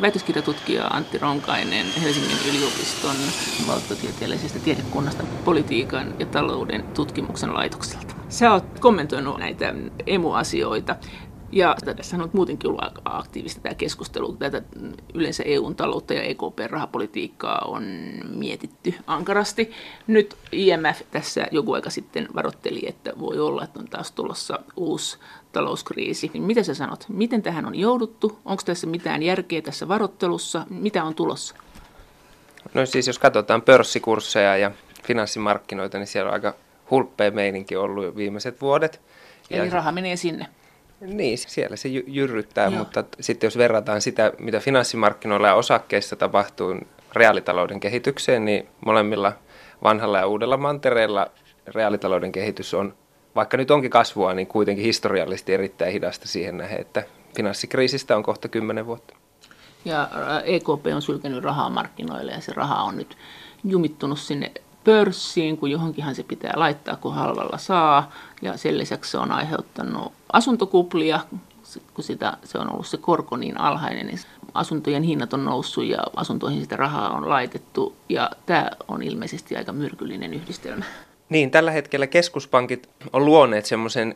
väitöskirjatutkija Antti Ronkainen Helsingin yliopiston valtiotieteellisestä tiedekunnasta politiikan ja talouden tutkimuksen laitokselta. Sä oot kommentoinut näitä emu-asioita. Ja tässä on muutenkin ollut aika aktiivista tämä keskustelu. Tätä yleensä EUn taloutta ja EKP-rahapolitiikkaa on mietitty ankarasti. Nyt IMF tässä joku aika sitten varoitteli, että voi olla, että on taas tulossa uusi talouskriisi. Mitä sä sanot? Miten tähän on jouduttu? Onko tässä mitään järkeä tässä varoittelussa? Mitä on tulossa? No siis jos katsotaan pörssikursseja ja finanssimarkkinoita, niin siellä on aika hulppea meininki ollut jo viimeiset vuodet. Eli ja raha menee sinne. Niin, siellä se jyrryttää, Joo. mutta sitten jos verrataan sitä, mitä finanssimarkkinoilla ja osakkeissa tapahtuu reaalitalouden kehitykseen, niin molemmilla vanhalla ja uudella mantereella reaalitalouden kehitys on, vaikka nyt onkin kasvua, niin kuitenkin historiallisesti erittäin hidasta siihen nähden, että finanssikriisistä on kohta kymmenen vuotta. Ja EKP on sylkenyt rahaa markkinoille ja se raha on nyt jumittunut sinne pörssiin, kun johonkinhan se pitää laittaa, kun halvalla saa. Ja sen lisäksi se on aiheuttanut asuntokuplia, kun sitä, se on ollut se korko niin alhainen, niin asuntojen hinnat on noussut ja asuntoihin sitä rahaa on laitettu. Ja tämä on ilmeisesti aika myrkyllinen yhdistelmä. Niin, tällä hetkellä keskuspankit on luoneet semmoisen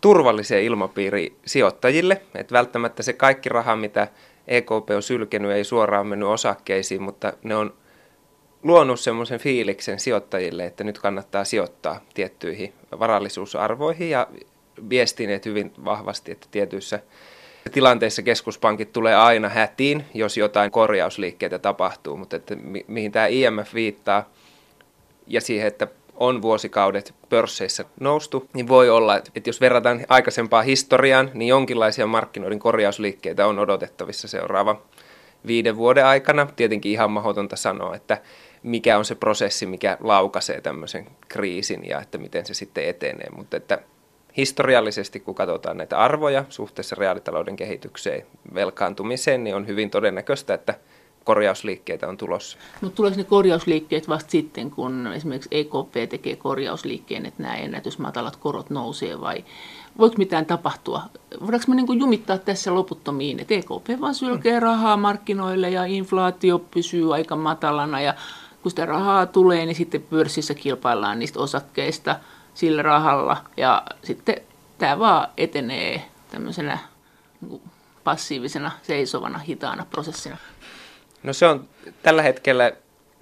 turvallisen ilmapiiri sijoittajille, että välttämättä se kaikki raha, mitä EKP on sylkenyt, ei suoraan mennyt osakkeisiin, mutta ne on luonut semmoisen fiiliksen sijoittajille, että nyt kannattaa sijoittaa tiettyihin varallisuusarvoihin ja viestineet hyvin vahvasti, että tietyissä tilanteissa keskuspankit tulee aina hätiin, jos jotain korjausliikkeitä tapahtuu, mutta että mi- mihin tämä IMF viittaa ja siihen, että on vuosikaudet pörsseissä noustu, niin voi olla, että jos verrataan aikaisempaa historiaan, niin jonkinlaisia markkinoiden korjausliikkeitä on odotettavissa seuraava viiden vuoden aikana. Tietenkin ihan mahdotonta sanoa, että mikä on se prosessi, mikä laukaisee tämmöisen kriisin ja että miten se sitten etenee. Mutta että historiallisesti, kun katsotaan näitä arvoja suhteessa reaalitalouden kehitykseen, velkaantumiseen, niin on hyvin todennäköistä, että korjausliikkeitä on tulossa. Mutta tuleeko ne korjausliikkeet vasta sitten, kun esimerkiksi EKP tekee korjausliikkeen, että nämä ennätysmatalat korot nousee vai voiko mitään tapahtua? Voidaanko me niin jumittaa tässä loputtomiin, että EKP vaan sylkee rahaa markkinoille ja inflaatio pysyy aika matalana ja kun sitä rahaa tulee, niin sitten pörssissä kilpaillaan niistä osakkeista sillä rahalla. Ja sitten tämä vaan etenee tämmöisenä niin passiivisena, seisovana, hitaana prosessina. No se on tällä hetkellä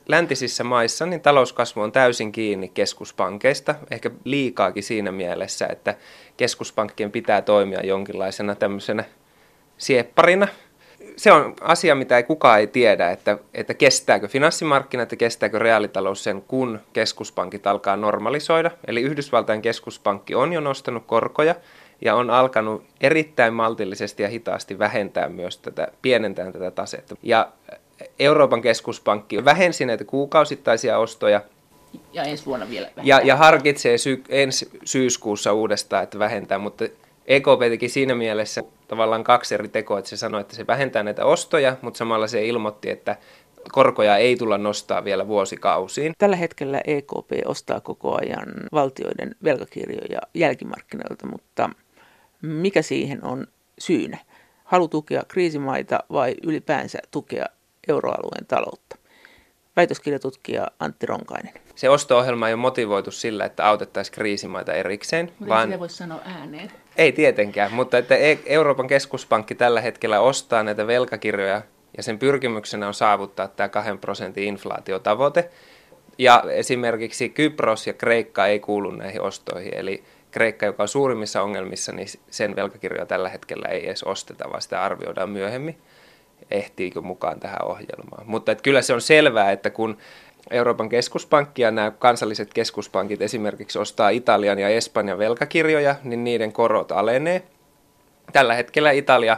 läntisissä maissa, niin talouskasvu on täysin kiinni keskuspankeista, ehkä liikaakin siinä mielessä, että keskuspankkien pitää toimia jonkinlaisena tämmöisenä siepparina – se on asia, mitä ei kukaan ei tiedä, että, että kestääkö finanssimarkkinat ja kestääkö reaalitalous sen, kun keskuspankit alkaa normalisoida. Eli Yhdysvaltain keskuspankki on jo nostanut korkoja ja on alkanut erittäin maltillisesti ja hitaasti vähentää myös tätä, pienentää tätä tasetta. Ja Euroopan keskuspankki vähensi näitä kuukausittaisia ostoja ja ensi vuonna vielä Ja, ja harkitsee sy- ensi syyskuussa uudestaan, että vähentää, mutta EKP teki siinä mielessä tavallaan kaksi eri tekoa, että se sanoi, että se vähentää näitä ostoja, mutta samalla se ilmoitti, että korkoja ei tulla nostaa vielä vuosikausiin. Tällä hetkellä EKP ostaa koko ajan valtioiden velkakirjoja jälkimarkkinoilta, mutta mikä siihen on syynä? Halu tukea kriisimaita vai ylipäänsä tukea euroalueen taloutta? väitöskirjatutkija Antti Ronkainen. Se osto-ohjelma ei ole motivoitu sillä, että autettaisiin kriisimaita erikseen. Mutta vaan... voisi sanoa ääneen. Ei tietenkään, mutta että e- Euroopan keskuspankki tällä hetkellä ostaa näitä velkakirjoja ja sen pyrkimyksenä on saavuttaa tämä 2 prosentin inflaatiotavoite. Ja esimerkiksi Kypros ja Kreikka ei kuulu näihin ostoihin, eli Kreikka, joka on suurimmissa ongelmissa, niin sen velkakirjoja tällä hetkellä ei edes osteta, vaan sitä arvioidaan myöhemmin ehtiikö mukaan tähän ohjelmaan. Mutta että kyllä se on selvää, että kun Euroopan keskuspankki ja nämä kansalliset keskuspankit esimerkiksi ostaa Italian ja Espanjan velkakirjoja, niin niiden korot alenee. Tällä hetkellä Italia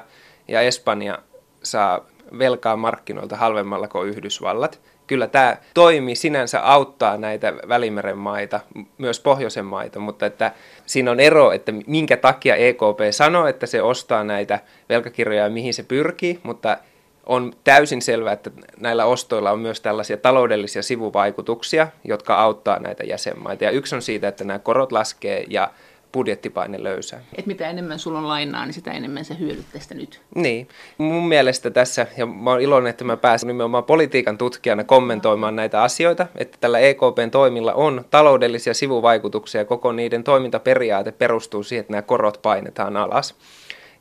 ja Espanja saa velkaa markkinoilta halvemmalla kuin Yhdysvallat. Kyllä tämä toimi sinänsä auttaa näitä Välimeren maita, myös pohjoisen maita, mutta että siinä on ero, että minkä takia EKP sanoo, että se ostaa näitä velkakirjoja ja mihin se pyrkii, mutta on täysin selvää, että näillä ostoilla on myös tällaisia taloudellisia sivuvaikutuksia, jotka auttaa näitä jäsenmaita. Ja yksi on siitä, että nämä korot laskee ja budjettipaine löysää. Et mitä enemmän sulla on lainaa, niin sitä enemmän se hyödyt tästä nyt. Niin. Mun mielestä tässä, ja mä oon iloinen, että mä pääsen nimenomaan politiikan tutkijana kommentoimaan näitä asioita, että tällä EKPn toimilla on taloudellisia sivuvaikutuksia ja koko niiden toimintaperiaate perustuu siihen, että nämä korot painetaan alas.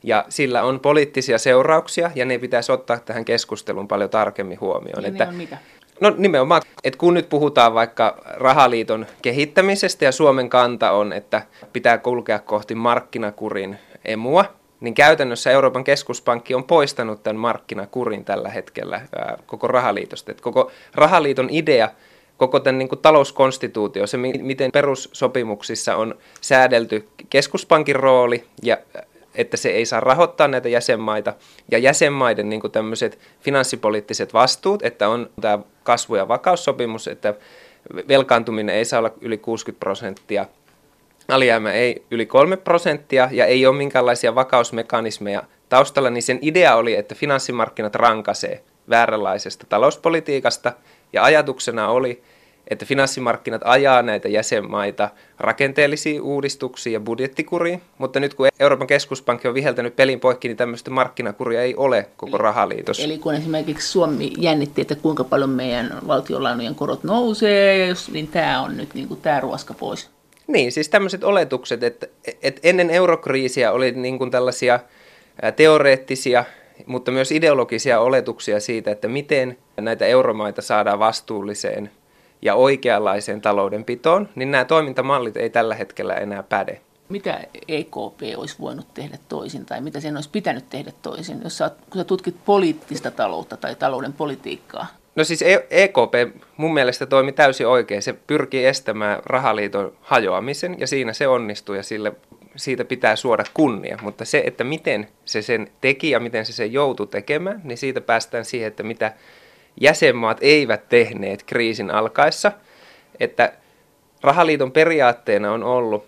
Ja sillä on poliittisia seurauksia ja ne pitäisi ottaa tähän keskusteluun paljon tarkemmin huomioon. Ja että ne on mitä? No nimenomaan, että kun nyt puhutaan vaikka rahaliiton kehittämisestä ja Suomen kanta on, että pitää kulkea kohti markkinakurin emua, niin käytännössä Euroopan keskuspankki on poistanut tämän markkinakurin tällä hetkellä ää, koko rahaliitosta. Et koko rahaliiton idea, koko tämän niin kuin talouskonstituutio, se miten perussopimuksissa on säädelty keskuspankin rooli ja että se ei saa rahoittaa näitä jäsenmaita. Ja jäsenmaiden niin tämmöiset finanssipoliittiset vastuut, että on tämä kasvu- ja vakaussopimus, että velkaantuminen ei saa olla yli 60 prosenttia, alijäämä ei yli 3 prosenttia ja ei ole minkäänlaisia vakausmekanismeja taustalla, niin sen idea oli, että finanssimarkkinat rankasee vääränlaisesta talouspolitiikasta ja ajatuksena oli, että finanssimarkkinat ajaa näitä jäsenmaita rakenteellisiin uudistuksiin ja budjettikuriin, mutta nyt kun Euroopan keskuspankki on viheltänyt pelin poikki, niin tämmöistä markkinakuria ei ole koko rahaliitossa. Eli kun esimerkiksi Suomi jännitti, että kuinka paljon meidän valtionlainojen korot nousee, niin tämä on nyt niin kuin tämä ruoska pois. Niin, siis tämmöiset oletukset, että, että ennen eurokriisiä oli niin kuin tällaisia teoreettisia, mutta myös ideologisia oletuksia siitä, että miten näitä euromaita saadaan vastuulliseen ja oikeanlaiseen taloudenpitoon, niin nämä toimintamallit ei tällä hetkellä enää päde. Mitä EKP olisi voinut tehdä toisin tai mitä sen olisi pitänyt tehdä toisin, jos sä, kun sä tutkit poliittista taloutta tai talouden politiikkaa? No siis EKP e mun mielestä toimi täysin oikein. Se pyrkii estämään rahaliiton hajoamisen ja siinä se onnistui ja sille, siitä pitää suoda kunnia. Mutta se, että miten se sen teki ja miten se sen joutui tekemään, niin siitä päästään siihen, että mitä jäsenmaat eivät tehneet kriisin alkaessa, että rahaliiton periaatteena on ollut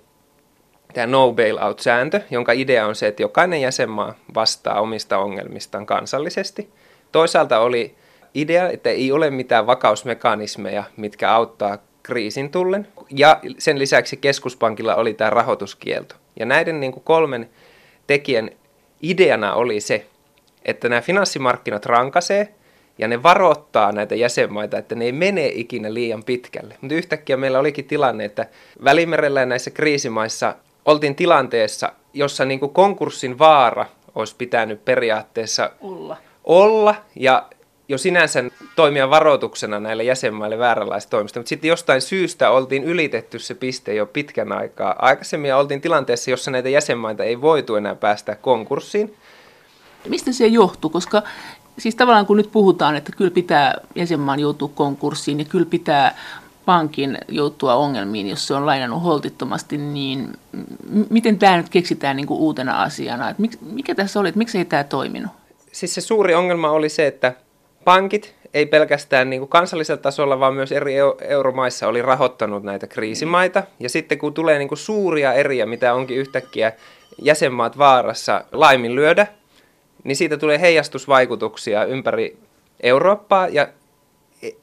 tämä no bailout-sääntö, jonka idea on se, että jokainen jäsenmaa vastaa omista ongelmistaan kansallisesti. Toisaalta oli idea, että ei ole mitään vakausmekanismeja, mitkä auttaa kriisin tullen. Ja sen lisäksi keskuspankilla oli tämä rahoituskielto. Ja näiden niin kuin kolmen tekijän ideana oli se, että nämä finanssimarkkinat rankasee – ja ne varoittaa näitä jäsenmaita, että ne ei mene ikinä liian pitkälle. Mutta yhtäkkiä meillä olikin tilanne, että Välimerellä ja näissä kriisimaissa oltiin tilanteessa, jossa niin kuin konkurssin vaara olisi pitänyt periaatteessa olla. olla ja jo sinänsä toimia varoituksena näille jäsenmaille vääränlaista toimista. Mutta sitten jostain syystä oltiin ylitetty se piste jo pitkän aikaa. Aikaisemmin oltiin tilanteessa, jossa näitä jäsenmaita ei voitu enää päästä konkurssiin. Mistä se johtuu? Koska siis tavallaan kun nyt puhutaan, että kyllä pitää jäsenmaan joutua konkurssiin ja kyllä pitää pankin joutua ongelmiin, jos se on lainannut holtittomasti, niin miten tämä nyt keksitään niin kuin uutena asiana? Että mikä tässä oli, että miksi ei tämä toiminut? Siis se suuri ongelma oli se, että pankit ei pelkästään niin kuin kansallisella tasolla, vaan myös eri euromaissa oli rahoittanut näitä kriisimaita. Ja sitten kun tulee niin kuin suuria eriä, mitä onkin yhtäkkiä jäsenmaat vaarassa laiminlyödä, niin siitä tulee heijastusvaikutuksia ympäri Eurooppaa ja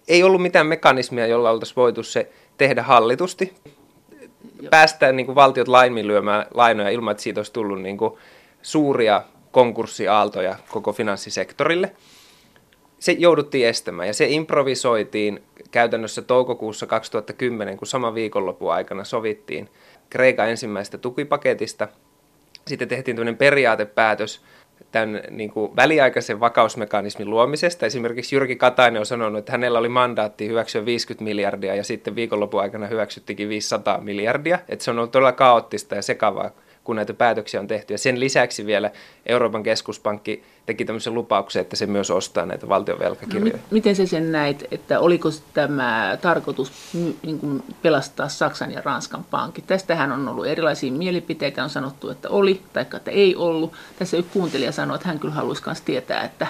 ei ollut mitään mekanismia, jolla oltaisiin voitu se tehdä hallitusti. Päästää niin kuin valtiot laiminlyömään lainoja ilman, että siitä olisi tullut niin kuin suuria konkurssiaaltoja koko finanssisektorille. Se jouduttiin estämään ja se improvisoitiin käytännössä toukokuussa 2010, kun sama viikonlopun aikana sovittiin Kreikan ensimmäistä tukipaketista. Sitten tehtiin tämmöinen periaatepäätös, tämän niin kuin väliaikaisen vakausmekanismin luomisesta. Esimerkiksi Jyrki Katainen on sanonut, että hänellä oli mandaatti hyväksyä 50 miljardia ja sitten viikonlopun aikana hyväksyttikin 500 miljardia. Että se on ollut todella kaoottista ja sekavaa kun näitä päätöksiä on tehty. Ja sen lisäksi vielä Euroopan keskuspankki teki tämmöisen lupauksen, että se myös ostaa näitä valtion velkakirjoja. No, miten se sen näit, että oliko tämä tarkoitus niin kuin pelastaa Saksan ja Ranskan pankit? Tästähän on ollut erilaisia mielipiteitä, on sanottu, että oli tai että ei ollut. Tässä yksi kuuntelija sanoi, että hän kyllä haluaisi myös tietää, että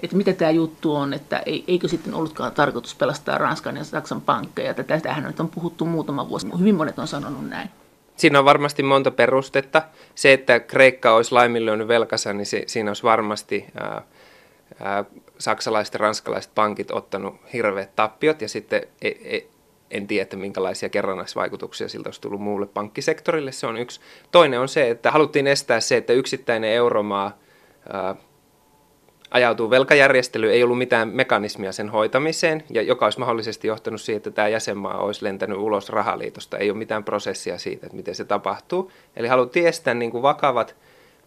että mitä tämä juttu on, että eikö sitten ollutkaan tarkoitus pelastaa Ranskan ja Saksan pankkeja. Tästähän nyt on puhuttu muutama vuosi. Hyvin monet on sanonut näin. Siinä on varmasti monta perustetta. Se, että Kreikka olisi laiminlyönyt velkansa, niin se, siinä olisi varmasti ää, ää, saksalaiset ja ranskalaiset pankit ottanut hirveät tappiot ja sitten ei, ei, en tiedä, että minkälaisia kerrannaisvaikutuksia siltä olisi tullut muulle pankkisektorille. Se on yksi. Toinen on se, että haluttiin estää se, että yksittäinen euromaa ää, ajautuu velkajärjestelyyn, ei ollut mitään mekanismia sen hoitamiseen, ja joka olisi mahdollisesti johtanut siihen, että tämä jäsenmaa olisi lentänyt ulos rahaliitosta. Ei ole mitään prosessia siitä, että miten se tapahtuu. Eli haluttiin estää niin kuin vakavat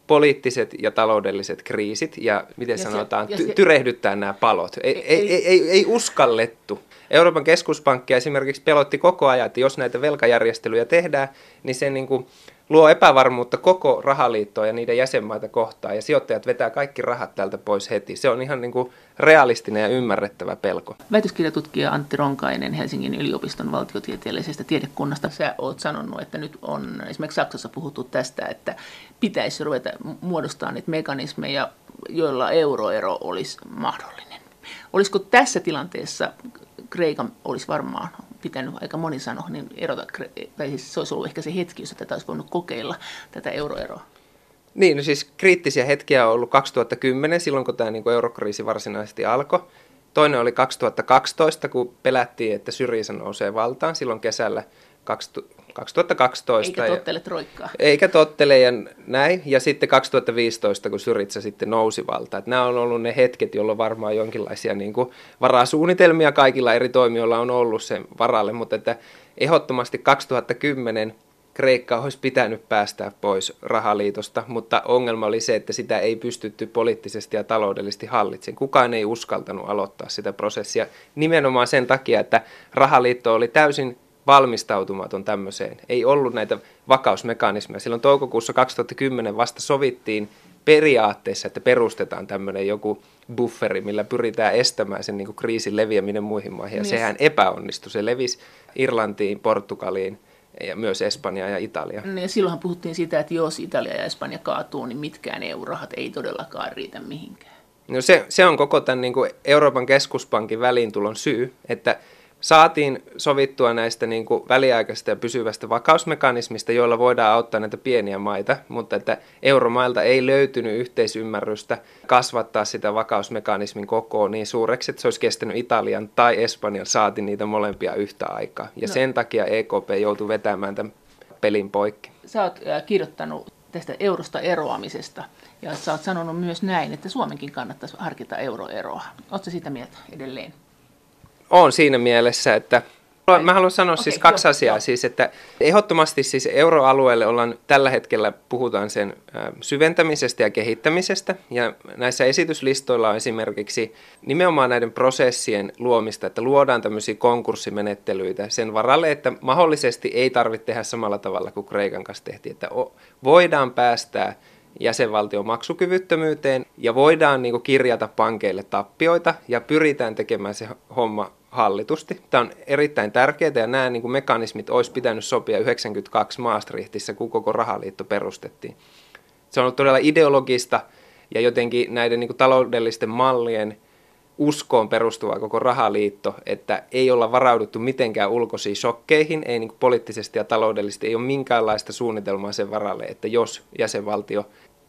poliittiset ja taloudelliset kriisit ja miten ja sanotaan, se, ty- tyrehdyttää nämä palot. Ei, ei, ei, ei, ei uskallettu. Euroopan keskuspankki esimerkiksi pelotti koko ajan, että jos näitä velkajärjestelyjä tehdään, niin se niin kuin luo epävarmuutta koko rahaliittoa ja niiden jäsenmaita kohtaan, ja sijoittajat vetää kaikki rahat täältä pois heti. Se on ihan niin kuin realistinen ja ymmärrettävä pelko. Väitöskirjatutkija Antti Ronkainen Helsingin yliopiston valtiotieteellisestä tiedekunnasta. Sä oot sanonut, että nyt on esimerkiksi Saksassa puhuttu tästä, että pitäisi ruveta muodostaa niitä mekanismeja, joilla euroero olisi mahdollinen. Olisiko tässä tilanteessa Kreikan olisi varmaan pitänyt aika moni sanoa, niin erota, tai siis se olisi ollut ehkä se hetki, jossa tätä olisi voinut kokeilla, tätä euroeroa. Niin, no siis kriittisiä hetkiä on ollut 2010, silloin kun tämä niin eurokriisi varsinaisesti alkoi. Toinen oli 2012, kun pelättiin, että Syriza nousee valtaan silloin kesällä 2012. Eikä tottele troikkaa. Eikä tottele ja näin. Ja sitten 2015, kun Syritsa sitten nousi valtaan. Että nämä on ollut ne hetket, jolloin varmaan jonkinlaisia niin kuin varasuunnitelmia kaikilla eri toimijoilla on ollut sen varalle. Mutta että ehdottomasti 2010 Kreikka olisi pitänyt päästää pois rahaliitosta, mutta ongelma oli se, että sitä ei pystytty poliittisesti ja taloudellisesti hallitsemaan. Kukaan ei uskaltanut aloittaa sitä prosessia nimenomaan sen takia, että rahaliitto oli täysin valmistautumaton tämmöiseen. Ei ollut näitä vakausmekanismeja. Silloin toukokuussa 2010 vasta sovittiin periaatteessa, että perustetaan tämmöinen joku bufferi, millä pyritään estämään sen niin kuin kriisin leviäminen muihin maihin. Ja niin. sehän epäonnistui. Se levisi Irlantiin, Portugaliin ja myös Espanja ja Italia. Niin, ja silloinhan puhuttiin sitä, että jos Italia ja Espanja kaatuu, niin mitkään eurorahat ei todellakaan riitä mihinkään. No se, se on koko tämän niin kuin Euroopan keskuspankin väliintulon syy, että saatiin sovittua näistä niin kuin väliaikaisesta ja pysyvästä vakausmekanismista, joilla voidaan auttaa näitä pieniä maita, mutta että euromailta ei löytynyt yhteisymmärrystä kasvattaa sitä vakausmekanismin kokoa niin suureksi, että se olisi kestänyt Italian tai Espanjan saati niitä molempia yhtä aikaa. Ja no. sen takia EKP joutui vetämään tämän pelin poikki. Sä oot kirjoittanut tästä eurosta eroamisesta. Ja sä oot sanonut myös näin, että Suomenkin kannattaisi harkita euroeroa. Oletko sitä mieltä edelleen? On siinä mielessä, että Mä haluan sanoa okay, siis kaksi jo, asiaa. Jo. Siis, että ehdottomasti siis euroalueelle ollaan tällä hetkellä, puhutaan sen syventämisestä ja kehittämisestä. Ja näissä esityslistoilla on esimerkiksi nimenomaan näiden prosessien luomista, että luodaan tämmöisiä konkurssimenettelyitä sen varalle, että mahdollisesti ei tarvitse tehdä samalla tavalla kuin Kreikan kanssa tehtiin, että voidaan päästää jäsenvaltion maksukyvyttömyyteen ja voidaan niin kirjata pankeille tappioita ja pyritään tekemään se homma hallitusti. Tämä on erittäin tärkeää ja nämä niin mekanismit olisi pitänyt sopia 92 Maastrichtissa, kun koko rahaliitto perustettiin. Se on ollut todella ideologista ja jotenkin näiden niin taloudellisten mallien uskoon perustuva koko rahaliitto, että ei olla varauduttu mitenkään ulkoisiin shokkeihin, ei niin poliittisesti ja taloudellisesti, ei ole minkäänlaista suunnitelmaa sen varalle, että jos jäsenvaltio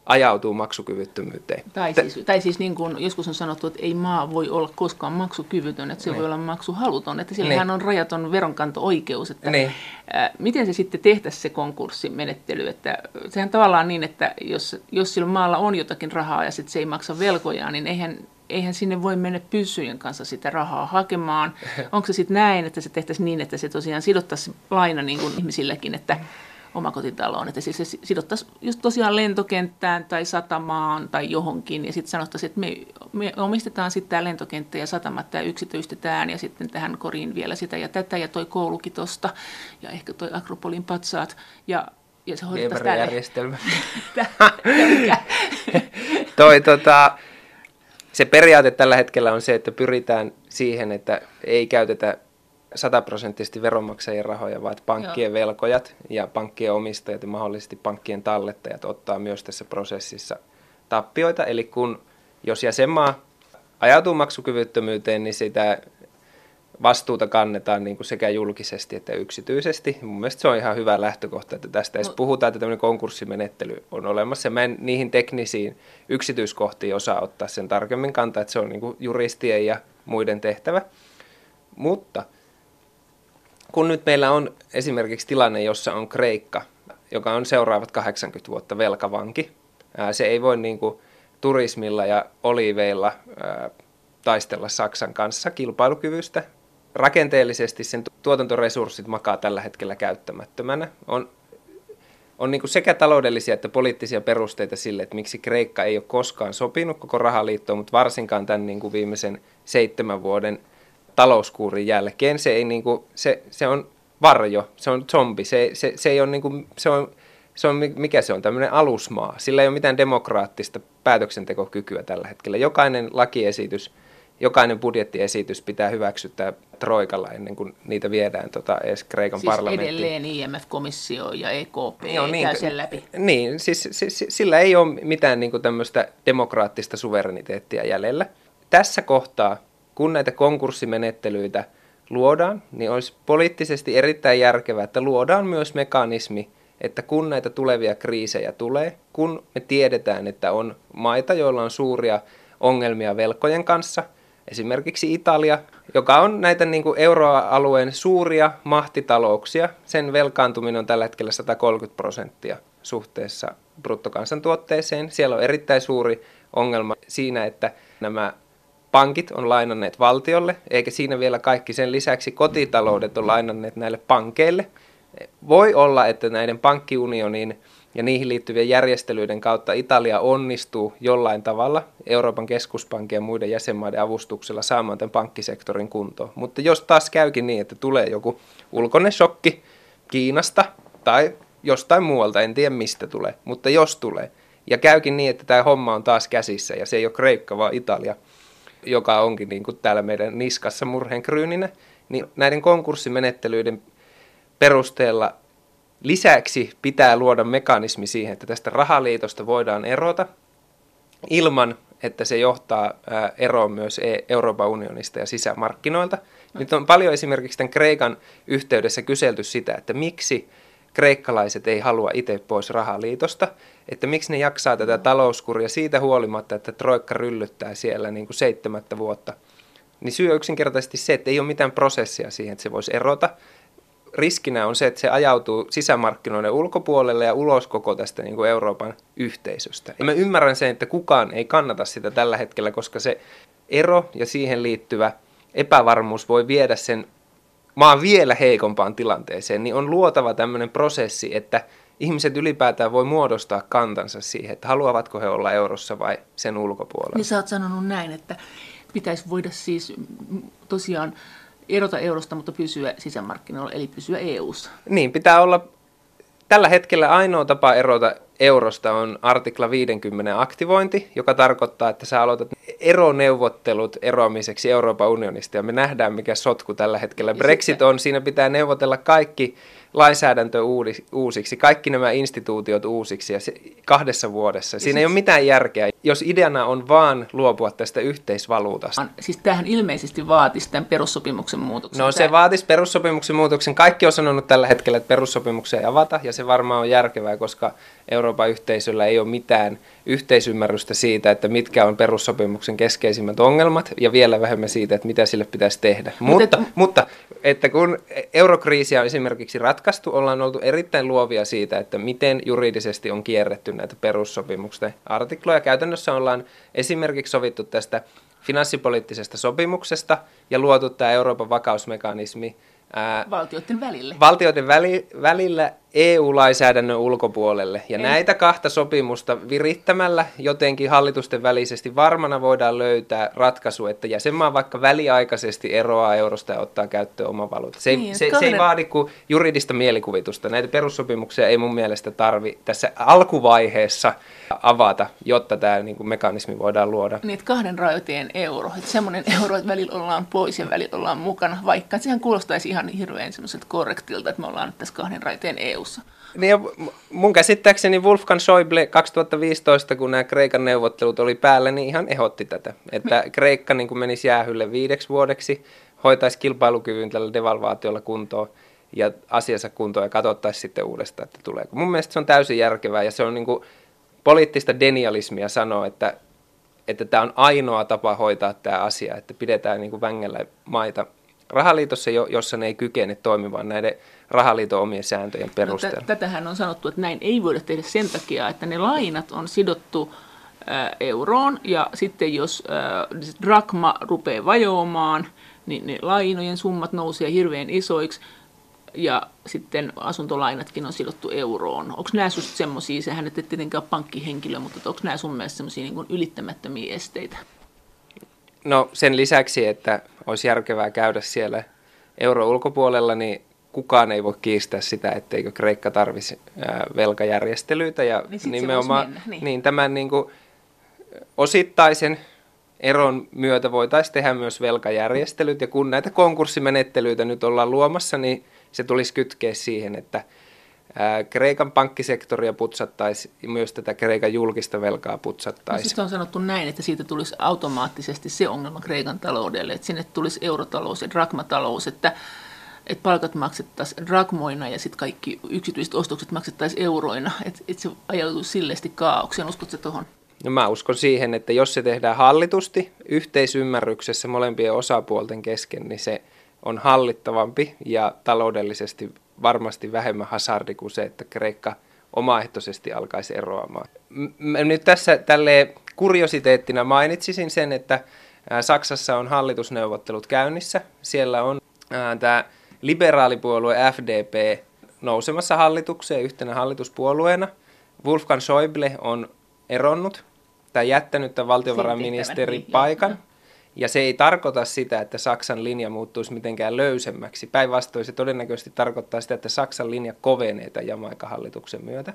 ajautuu maksukyvyttömyyteen. Tai siis, tai siis niin kuin joskus on sanottu, että ei maa voi olla koskaan maksukyvytön, että se niin. voi olla maksuhaluton, että sillähän niin. on rajaton veronkanto-oikeus. Että, niin. ää, miten se sitten tehtäisiin se konkurssimenettely? Että, sehän tavallaan niin, että jos, jos sillä maalla on jotakin rahaa ja sitten se ei maksa velkojaan, niin eihän, eihän sinne voi mennä pyssyjen kanssa sitä rahaa hakemaan. Onko se sitten näin, että se tehtäisiin niin, että se tosiaan sidottaisi laina niin kuin ihmisillekin, että omakotitaloon. Että siis se sidottaisiin just tosiaan lentokenttään tai satamaan tai johonkin ja sitten sanottaisiin, että me, me omistetaan sitten tämä lentokenttä ja satamat ja yksityistetään ja sitten tähän koriin vielä sitä ja tätä ja toi koulukin tosta ja ehkä toi Akropolin patsaat ja ja se hoidettaisiin toi, tota, se periaate tällä hetkellä on se, että pyritään siihen, että ei käytetä sataprosenttisesti veronmaksajien rahoja, vaan että pankkien Joo. velkojat ja pankkien omistajat ja mahdollisesti pankkien tallettajat ottaa myös tässä prosessissa tappioita. Eli kun, jos jäsenmaa ajautuu maksukyvyttömyyteen, niin sitä vastuuta kannetaan niin kuin sekä julkisesti että yksityisesti. Mun mielestä se on ihan hyvä lähtökohta, että tästä edes puhutaan, että tämmöinen konkurssimenettely on olemassa. Mä en niihin teknisiin yksityiskohtiin osaa ottaa sen tarkemmin kantaa, että se on niin kuin juristien ja muiden tehtävä. Mutta kun nyt meillä on esimerkiksi tilanne, jossa on Kreikka, joka on seuraavat 80 vuotta velkavanki, se ei voi niin kuin turismilla ja oliiveilla taistella Saksan kanssa kilpailukyvystä. Rakenteellisesti sen tuotantoresurssit makaa tällä hetkellä käyttämättömänä. On, on niin sekä taloudellisia että poliittisia perusteita sille, että miksi Kreikka ei ole koskaan sopinut koko rahaliittoon, mutta varsinkaan tämän niin kuin viimeisen seitsemän vuoden talouskuurin jälkeen. Se, ei niin kuin, se, se on varjo, se on zombi, se, se, se ei ole niin kuin, se on se on, mikä se on, tämmöinen alusmaa. Sillä ei ole mitään demokraattista päätöksentekokykyä tällä hetkellä. Jokainen lakiesitys, jokainen budjettiesitys pitää hyväksyttää Troikalla ennen kuin niitä viedään tota, edes Kreikan siis parlamenttiin. edelleen IMF-komissio ja EKP Joo, niin, käy sen läpi. Niin, siis, siis sillä ei ole mitään niin kuin tämmöistä demokraattista suvereniteettia jäljellä. Tässä kohtaa, kun näitä konkurssimenettelyitä luodaan, niin olisi poliittisesti erittäin järkevää, että luodaan myös mekanismi, että kun näitä tulevia kriisejä tulee, kun me tiedetään, että on maita, joilla on suuria ongelmia velkojen kanssa, esimerkiksi Italia, joka on näitä niin kuin euroalueen suuria mahtitalouksia, sen velkaantuminen on tällä hetkellä 130 prosenttia suhteessa bruttokansantuotteeseen. Siellä on erittäin suuri ongelma siinä, että nämä pankit on lainanneet valtiolle, eikä siinä vielä kaikki. Sen lisäksi kotitaloudet on lainanneet näille pankeille – voi olla, että näiden pankkiunionin ja niihin liittyvien järjestelyiden kautta Italia onnistuu jollain tavalla Euroopan keskuspankin ja muiden jäsenmaiden avustuksella saamaan tämän pankkisektorin kuntoon. Mutta jos taas käykin niin, että tulee joku ulkoinen shokki Kiinasta tai jostain muualta, en tiedä mistä tulee, mutta jos tulee, ja käykin niin, että tämä homma on taas käsissä ja se ei ole Kreikka, vaan Italia, joka onkin niin kuin täällä meidän niskassa murheen kryyninä, niin näiden konkurssimenettelyiden perusteella lisäksi pitää luoda mekanismi siihen, että tästä rahaliitosta voidaan erota ilman, että se johtaa eroon myös e- Euroopan unionista ja sisämarkkinoilta. Nyt on paljon esimerkiksi tämän Kreikan yhteydessä kyselty sitä, että miksi kreikkalaiset ei halua itse pois rahaliitosta, että miksi ne jaksaa tätä talouskuria siitä huolimatta, että Troikka ryllyttää siellä niin kuin seitsemättä vuotta. Niin syy on yksinkertaisesti se, että ei ole mitään prosessia siihen, että se voisi erota riskinä on se, että se ajautuu sisämarkkinoiden ulkopuolelle ja ulos koko tästä niin kuin Euroopan yhteisöstä. Ja mä ymmärrän sen, että kukaan ei kannata sitä tällä hetkellä, koska se ero ja siihen liittyvä epävarmuus voi viedä sen maan vielä heikompaan tilanteeseen, niin on luotava tämmöinen prosessi, että ihmiset ylipäätään voi muodostaa kantansa siihen, että haluavatko he olla eurossa vai sen ulkopuolella. Niin sä oot sanonut näin, että pitäisi voida siis tosiaan erota eurosta, mutta pysyä sisämarkkinoilla, eli pysyä EU:ssa. Niin, pitää olla tällä hetkellä ainoa tapa erota eurosta on artikla 50 aktivointi, joka tarkoittaa, että sä aloitat eroneuvottelut eroamiseksi Euroopan unionista, ja me nähdään, mikä sotku tällä hetkellä. Brexit on, siinä pitää neuvotella kaikki lainsäädäntö uusiksi, kaikki nämä instituutiot uusiksi ja se, kahdessa vuodessa. Siinä ei ole mitään järkeä, jos ideana on vaan luopua tästä yhteisvaluutasta. Siis tämähän ilmeisesti vaatisi tämän perussopimuksen muutoksen. No se vaatisi perussopimuksen muutoksen. Kaikki on sanonut tällä hetkellä, että perussopimuksia ei avata ja se varmaan on järkevää, koska Euroopan yhteisöllä ei ole mitään yhteisymmärrystä siitä, että mitkä on perussopimuksen keskeisimmät ongelmat ja vielä vähemmän siitä, että mitä sille pitäisi tehdä. Mutta, mutta että kun eurokriisiä on esimerkiksi ratkaistu, ollaan oltu erittäin luovia siitä, että miten juridisesti on kierretty näitä perussopimuksen artikloja. Käytännössä ollaan esimerkiksi sovittu tästä finanssipoliittisesta sopimuksesta ja luotu tämä Euroopan vakausmekanismi, Ää, valtioiden välille. Valtioiden väli, välillä EU-lainsäädännön ulkopuolelle. Ja en. näitä kahta sopimusta virittämällä jotenkin hallitusten välisesti varmana voidaan löytää ratkaisu, että jäsenmaa vaikka väliaikaisesti eroaa eurosta ja ottaa käyttöön oma valuutta. Se, niin, se, se ei vaadi kuin juridista mielikuvitusta. Näitä perussopimuksia ei mun mielestä tarvi tässä alkuvaiheessa avata, jotta tämä niin kuin mekanismi voidaan luoda. Niin, kahden rajoitteen euro. Että semmoinen euro, että välillä ollaan pois ja välillä ollaan mukana, vaikka sehän kuulostaisi ihan hirveän semmoiselta korrektilta, että me ollaan nyt tässä kahden rajoitteen EUssa. Niin ja mun käsittääkseni Wolfgang Schäuble 2015, kun nämä Kreikan neuvottelut oli päällä, niin ihan ehotti tätä. Että. Kreikka niin kuin menisi jäähylle viideksi vuodeksi, hoitaisi kilpailukyvyn tällä devalvaatiolla kuntoon ja asiansa kuntoon ja katsottaisiin sitten uudestaan, että tuleeko. Mun mielestä se on täysin järkevää ja se on niin kuin poliittista denialismia sanoa, että, että tämä on ainoa tapa hoitaa tämä asia, että pidetään niin kuin vängellä maita rahaliitossa, jossa ne ei kykene toimimaan näiden rahaliiton omien sääntöjen no, perusteella. No, tätähän on sanottu, että näin ei voida tehdä sen takia, että ne lainat on sidottu euroon ja sitten jos drakma rupeaa vajoamaan, niin ne lainojen summat nousee hirveän isoiksi ja sitten asuntolainatkin on sidottu euroon. Onko nämä sinusta semmoisia, sehän et tietenkään ole pankkihenkilö, mutta onko nämä sun mielestä semmoisia niin ylittämättömiä esteitä? No sen lisäksi, että olisi järkevää käydä siellä euro ulkopuolella, niin kukaan ei voi kiistää sitä, etteikö Kreikka tarvisi velkajärjestelyitä. Ja niin nimenomaan niin. Niin, tämän niin kuin, osittaisen eron myötä voitaisiin tehdä myös velkajärjestelyt. Ja kun näitä konkurssimenettelyitä nyt ollaan luomassa, niin se tulisi kytkeä siihen, että Kreikan pankkisektoria putsattaisi ja myös tätä Kreikan julkista velkaa putsattaisi. No, siis on sanottu näin, että siitä tulisi automaattisesti se ongelma Kreikan taloudelle, että sinne tulisi eurotalous ja drakmatalous, että, että palkat maksettaisiin drakmoina ja sitten kaikki yksityiset ostokset maksettaisiin euroina, että, että se ajautuisi silleesti kaaukseen. Uskotko tuohon? No mä uskon siihen, että jos se tehdään hallitusti, yhteisymmärryksessä molempien osapuolten kesken, niin se on hallittavampi ja taloudellisesti varmasti vähemmän hasardi kuin se, että Kreikka omaehtoisesti alkaisi eroamaan. Mä nyt tässä tälle kuriositeettina mainitsisin sen, että Saksassa on hallitusneuvottelut käynnissä. Siellä on tämä liberaalipuolue FDP nousemassa hallitukseen yhtenä hallituspuolueena. Wolfgang Schäuble on eronnut tai jättänyt tämän valtiovarainministerin paikan. Ja se ei tarkoita sitä, että Saksan linja muuttuisi mitenkään löysemmäksi. Päinvastoin se todennäköisesti tarkoittaa sitä, että Saksan linja kovenee tämän Jamaika-hallituksen myötä.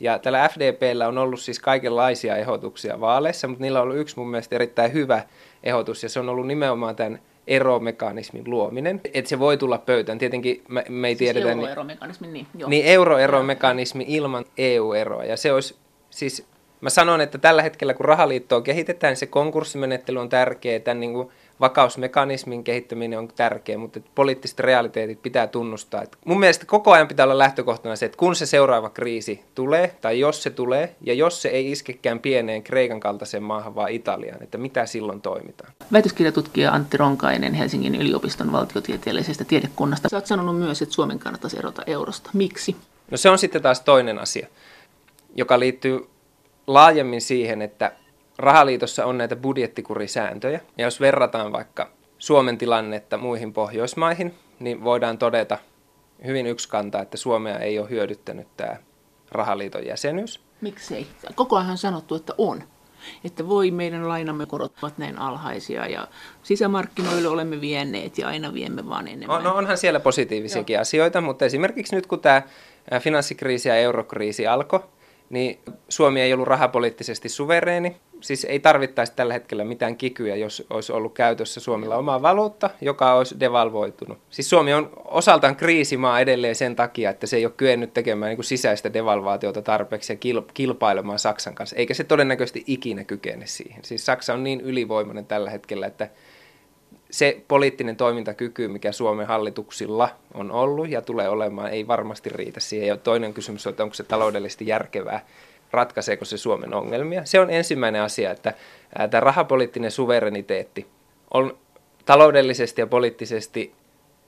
Ja tällä FDPllä on ollut siis kaikenlaisia ehdotuksia vaaleissa, mutta niillä on ollut yksi mun mielestä erittäin hyvä ehdotus, ja se on ollut nimenomaan tämän eromekanismin luominen. Että se voi tulla pöytään. Tietenkin me, me ei siis tiedetä... Euroeromekanismi, niin joo. Niin euroeromekanismi ilman EU-eroa. Ja se olisi siis Mä sanon, että tällä hetkellä kun rahaliittoa kehitetään, se konkurssimenettely on tärkeä, tämän niin kuin vakausmekanismin kehittäminen on tärkeä, mutta poliittiset realiteetit pitää tunnustaa. Että mun mielestä koko ajan pitää olla lähtökohtana se, että kun se seuraava kriisi tulee, tai jos se tulee, ja jos se ei iskekään pieneen Kreikan kaltaiseen maahan, vaan Italiaan, että mitä silloin toimitaan. Väitöskirjatutkija Antti Ronkainen Helsingin yliopiston valtiotieteellisestä tiedekunnasta. Sä oot sanonut myös, että Suomen kannattaisi erota eurosta. Miksi? No se on sitten taas toinen asia, joka liittyy laajemmin siihen, että rahaliitossa on näitä budjettikurisääntöjä. Ja jos verrataan vaikka Suomen tilannetta muihin Pohjoismaihin, niin voidaan todeta hyvin yksikantaa, että Suomea ei ole hyödyttänyt tämä rahaliiton jäsenyys. Miksei? Koko ajan on sanottu, että on. Että voi meidän lainamme korot ovat näin alhaisia ja sisämarkkinoille olemme vienneet ja aina viemme vaan enemmän. No onhan siellä positiivisiakin Joo. asioita, mutta esimerkiksi nyt kun tämä finanssikriisi ja eurokriisi alkoi, niin Suomi ei ollut rahapoliittisesti suvereeni. Siis ei tarvittaisi tällä hetkellä mitään kikyjä, jos olisi ollut käytössä Suomella oma valuutta, joka olisi devalvoitunut. Siis Suomi on osaltaan kriisimaa edelleen sen takia, että se ei ole kyennyt tekemään niin sisäistä devalvaatiota tarpeeksi ja kilpailemaan Saksan kanssa, eikä se todennäköisesti ikinä kykene siihen. Siis Saksa on niin ylivoimainen tällä hetkellä, että se poliittinen toimintakyky, mikä Suomen hallituksilla on ollut ja tulee olemaan, ei varmasti riitä siihen. Ja toinen kysymys on, että onko se taloudellisesti järkevää, ratkaiseeko se Suomen ongelmia. Se on ensimmäinen asia, että tämä rahapoliittinen suvereniteetti on taloudellisesti ja poliittisesti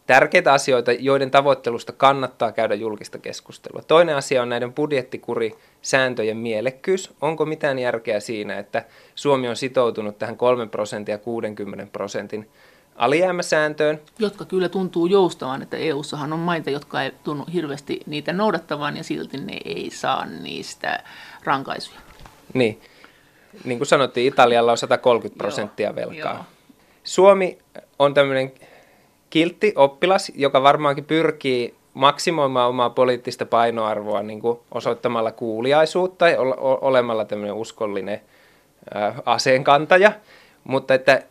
tärkeitä asioita, joiden tavoittelusta kannattaa käydä julkista keskustelua. Toinen asia on näiden budjettikurisääntöjen mielekkyys. Onko mitään järkeä siinä, että Suomi on sitoutunut tähän 3 prosentin ja 60 prosentin alijäämäsääntöön. Jotka kyllä tuntuu joustavan, että EU-sahan on maita, jotka ei tunnu hirveästi niitä noudattavan ja silti ne ei saa niistä rankaisuja. Niin. Niin kuin sanottiin, Italialla on 130 prosenttia joo, velkaa. Joo. Suomi on tämmöinen kiltti oppilas, joka varmaankin pyrkii maksimoimaan omaa poliittista painoarvoa niin kuin osoittamalla kuuliaisuutta ja olemalla tämmöinen uskollinen aseenkantaja, mutta että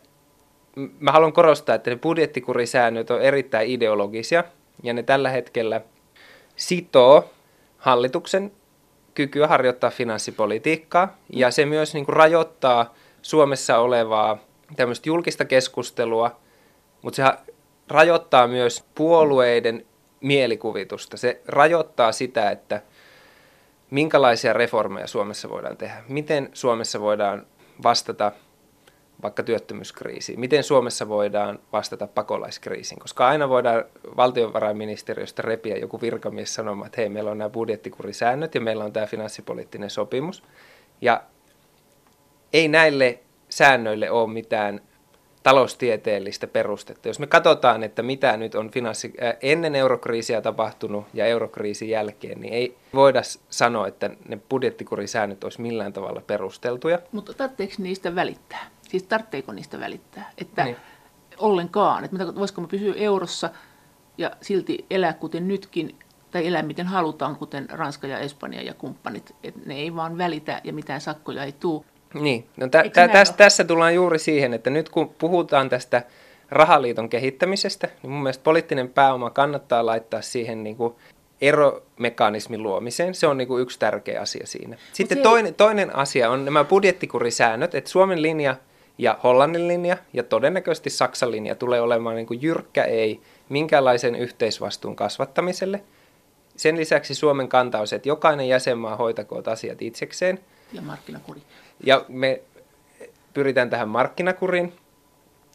mä haluan korostaa, että ne budjettikurisäännöt on erittäin ideologisia ja ne tällä hetkellä sitoo hallituksen kykyä harjoittaa finanssipolitiikkaa ja se myös niin kuin rajoittaa Suomessa olevaa tämmöistä julkista keskustelua, mutta se rajoittaa myös puolueiden mielikuvitusta. Se rajoittaa sitä, että minkälaisia reformeja Suomessa voidaan tehdä, miten Suomessa voidaan vastata vaikka työttömyyskriisiin? Miten Suomessa voidaan vastata pakolaiskriisiin? Koska aina voidaan valtiovarainministeriöstä repiä joku virkamies sanomaan, että hei, meillä on nämä budjettikurisäännöt ja meillä on tämä finanssipoliittinen sopimus. Ja ei näille säännöille ole mitään taloustieteellistä perustetta. Jos me katsotaan, että mitä nyt on finanssi, äh, ennen eurokriisiä tapahtunut ja eurokriisin jälkeen, niin ei voida sanoa, että ne budjettikurisäännöt olisi millään tavalla perusteltuja. Mutta tarvitseeko niistä välittää? Siis tarvitseeko niistä välittää? Että niin. ollenkaan. Että voisiko me pysyä eurossa ja silti elää kuten nytkin, tai elää miten halutaan, kuten Ranska ja Espanja ja kumppanit. Että ne ei vaan välitä ja mitään sakkoja ei tule. Niin, no tä, tä, täs, tässä tullaan juuri siihen, että nyt kun puhutaan tästä rahaliiton kehittämisestä, niin mun mielestä poliittinen pääoma kannattaa laittaa siihen niin kuin eromekanismin luomiseen. Se on niin kuin yksi tärkeä asia siinä. Sitten se... toinen, toinen asia on nämä budjettikurisäännöt, että Suomen linja ja Hollannin linja ja todennäköisesti Saksan linja tulee olemaan niin kuin jyrkkä ei minkäänlaisen yhteisvastuun kasvattamiselle. Sen lisäksi Suomen kanta on se, että jokainen jäsenmaa hoitakoot asiat itsekseen. Ja markkinakuri ja me pyritään tähän markkinakuriin,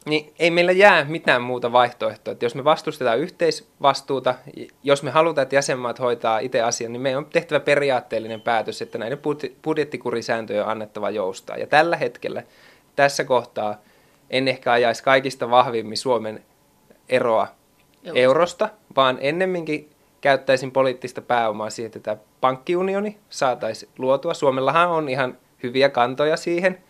niin ei meillä jää mitään muuta vaihtoehtoa. Että jos me vastustetaan yhteisvastuuta, jos me halutaan, että jäsenmaat hoitaa itse asian, niin meidän on tehtävä periaatteellinen päätös, että näiden budjettikurisääntöjä on annettava joustaa. Ja tällä hetkellä, tässä kohtaa, en ehkä ajaisi kaikista vahvimmin Suomen eroa eurosta, eurosta vaan ennemminkin käyttäisin poliittista pääomaa siihen, että tämä pankkiunioni saataisiin luotua. Suomellahan on ihan hyviä kantoja siihen,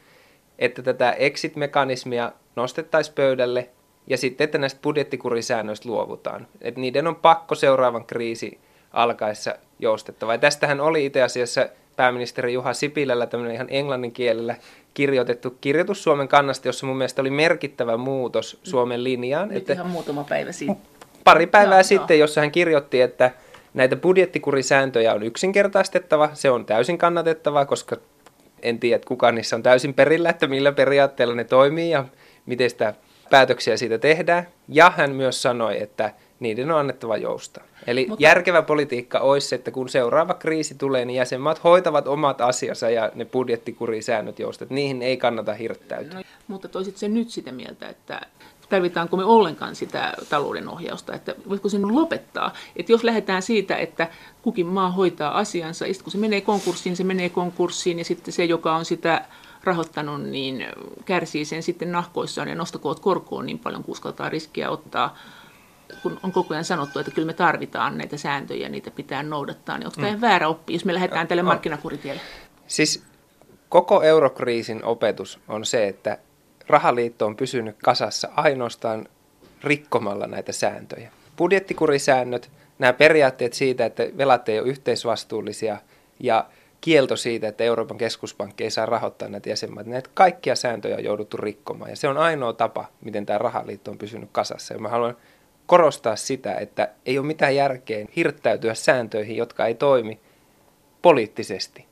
että tätä exit-mekanismia nostettaisiin pöydälle ja sitten, että näistä budjettikurisäännöistä luovutaan. Että niiden on pakko seuraavan kriisi alkaessa joustettava. Ja tästähän oli itse asiassa pääministeri Juha Sipilällä tämmöinen ihan englannin kielellä kirjoitettu kirjoitus Suomen kannasta, jossa mun mielestä oli merkittävä muutos Suomen linjaan. Nyt että ihan muutama päivä sitten. Pari päivää no, sitten, no. jossa hän kirjoitti, että näitä budjettikurisääntöjä on yksinkertaistettava. Se on täysin kannatettava, koska en tiedä, että kuka niissä on täysin perillä, että millä periaatteella ne toimii ja miten sitä päätöksiä siitä tehdään. Ja hän myös sanoi, että niiden on annettava jousta. Eli mutta, järkevä politiikka olisi, että kun seuraava kriisi tulee, niin jäsenmaat hoitavat omat asiansa ja ne budjettikurisäännöt joustat. Niihin ei kannata hirttäytyä. No, mutta toisit se nyt sitä mieltä, että tarvitaanko me ollenkaan sitä talouden ohjausta, että voisiko sen lopettaa. Että jos lähdetään siitä, että kukin maa hoitaa asiansa, ja sitten kun se menee konkurssiin, se menee konkurssiin, ja sitten se, joka on sitä rahoittanut, niin kärsii sen sitten nahkoissaan ja nostakoot korkoon niin paljon, kun uskaltaa riskiä ottaa kun on koko ajan sanottu, että kyllä me tarvitaan näitä sääntöjä, niitä pitää noudattaa, niin ottaen mm. väärä oppi, jos me lähdetään tälle markkinakuritielle. Siis koko eurokriisin opetus on se, että rahaliitto on pysynyt kasassa ainoastaan rikkomalla näitä sääntöjä. Budjettikurisäännöt, nämä periaatteet siitä, että velat ei ole yhteisvastuullisia ja kielto siitä, että Euroopan keskuspankki ei saa rahoittaa näitä jäsenmaita. Näitä kaikkia sääntöjä on jouduttu rikkomaan ja se on ainoa tapa, miten tämä rahaliitto on pysynyt kasassa. Ja mä haluan korostaa sitä, että ei ole mitään järkeä hirttäytyä sääntöihin, jotka ei toimi poliittisesti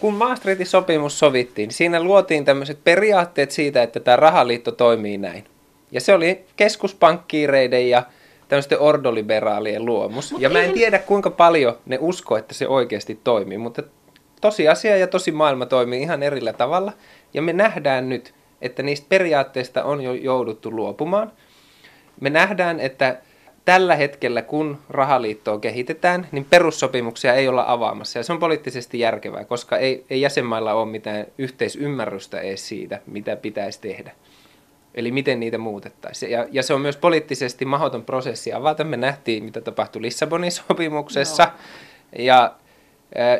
kun Maastrichtin sopimus sovittiin, niin siinä luotiin tämmöiset periaatteet siitä, että tämä rahaliitto toimii näin. Ja se oli keskuspankkiireiden ja tämmöisten ordoliberaalien luomus. Mut ja mä en tiedä, kuinka paljon ne usko, että se oikeasti toimii, mutta tosiasia ja tosi maailma toimii ihan erillä tavalla. Ja me nähdään nyt, että niistä periaatteista on jo jouduttu luopumaan. Me nähdään, että tällä hetkellä, kun rahaliittoa kehitetään, niin perussopimuksia ei olla avaamassa. Ja se on poliittisesti järkevää, koska ei, ei jäsenmailla ole mitään yhteisymmärrystä edes siitä, mitä pitäisi tehdä. Eli miten niitä muutettaisiin. Ja, ja se on myös poliittisesti mahdoton prosessi avata. Me nähtiin, mitä tapahtui Lissabonin sopimuksessa. No. Ja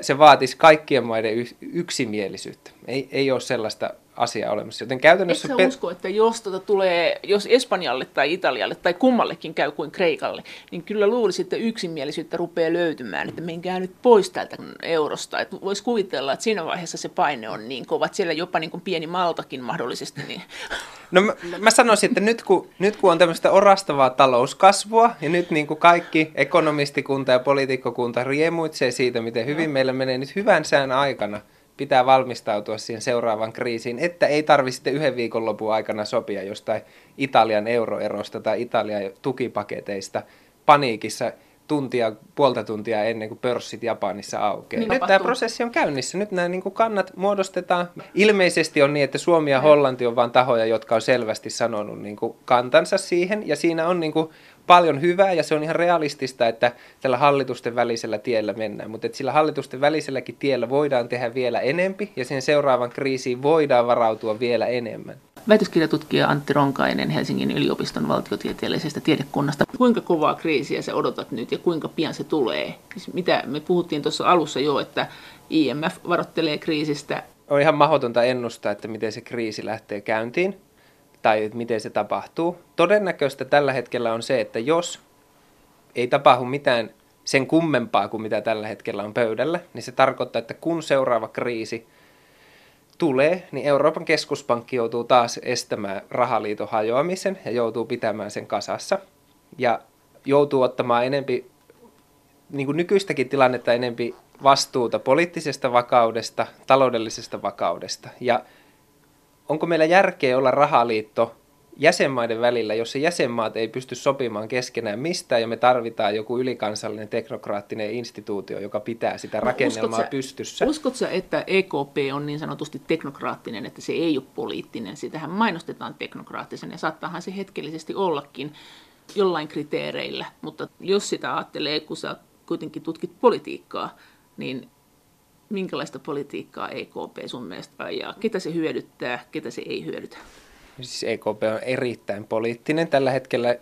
se vaatisi kaikkien maiden yksimielisyyttä. Ei, ei ole sellaista asia olemassa. Joten käytännössä... Eikö pe- usko, että jos, tota tulee, jos Espanjalle tai Italialle tai kummallekin käy kuin Kreikalle, niin kyllä luulisi, että yksimielisyyttä rupeaa löytymään, että menkää nyt pois täältä eurosta. Että voisi kuvitella, että siinä vaiheessa se paine on niin kova, että siellä jopa niin kuin pieni maltakin mahdollisesti. Niin... No mä, mä sanoisin, että nyt kun, nyt kun on tämmöistä orastavaa talouskasvua ja nyt niin kuin kaikki ekonomistikunta ja poliitikkokunta riemuitsee siitä, miten hyvin no. meillä menee nyt hyvän sään aikana – pitää valmistautua siihen seuraavaan kriisiin, että ei tarvitse sitten yhden viikonlopun aikana sopia jostain Italian euroerosta tai Italian tukipaketeista paniikissa tuntia, puolta tuntia ennen kuin pörssit Japanissa aukeaa. Niin Nyt tämä prosessi on käynnissä. Nyt nämä niin kuin kannat muodostetaan. Ilmeisesti on niin, että Suomi ja Hollanti on vain tahoja, jotka on selvästi sanonut niin kuin kantansa siihen. Ja siinä on niin kuin paljon hyvää ja se on ihan realistista, että tällä hallitusten välisellä tiellä mennään. Mutta sillä hallitusten väliselläkin tiellä voidaan tehdä vielä enempi ja sen seuraavan kriisiin voidaan varautua vielä enemmän. Väitöskirjatutkija Antti Ronkainen Helsingin yliopiston valtiotieteellisestä tiedekunnasta. Kuinka kovaa kriisiä sä odotat nyt ja kuinka pian se tulee? Siis mitä me puhuttiin tuossa alussa jo, että IMF varottelee kriisistä. On ihan mahdotonta ennustaa, että miten se kriisi lähtee käyntiin tai miten se tapahtuu. Todennäköistä tällä hetkellä on se, että jos ei tapahdu mitään sen kummempaa kuin mitä tällä hetkellä on pöydällä, niin se tarkoittaa, että kun seuraava kriisi tulee, niin Euroopan keskuspankki joutuu taas estämään rahaliiton hajoamisen ja joutuu pitämään sen kasassa. Ja joutuu ottamaan enempi, niin kuin nykyistäkin tilannetta enempi vastuuta poliittisesta vakaudesta, taloudellisesta vakaudesta. Ja onko meillä järkeä olla rahaliitto jäsenmaiden välillä, jos se jäsenmaat ei pysty sopimaan keskenään mistään ja me tarvitaan joku ylikansallinen teknokraattinen instituutio, joka pitää sitä rakennelmaa Uskot sä- pystyssä. Uskotko että EKP on niin sanotusti teknokraattinen, että se ei ole poliittinen? Sitähän mainostetaan teknokraattisen ja saattaahan se hetkellisesti ollakin jollain kriteereillä, mutta jos sitä ajattelee, kun sä kuitenkin tutkit politiikkaa, niin minkälaista politiikkaa EKP sun mielestä ajaa? Ketä se hyödyttää, ketä se ei hyödytä? Siis EKP on erittäin poliittinen tällä hetkellä.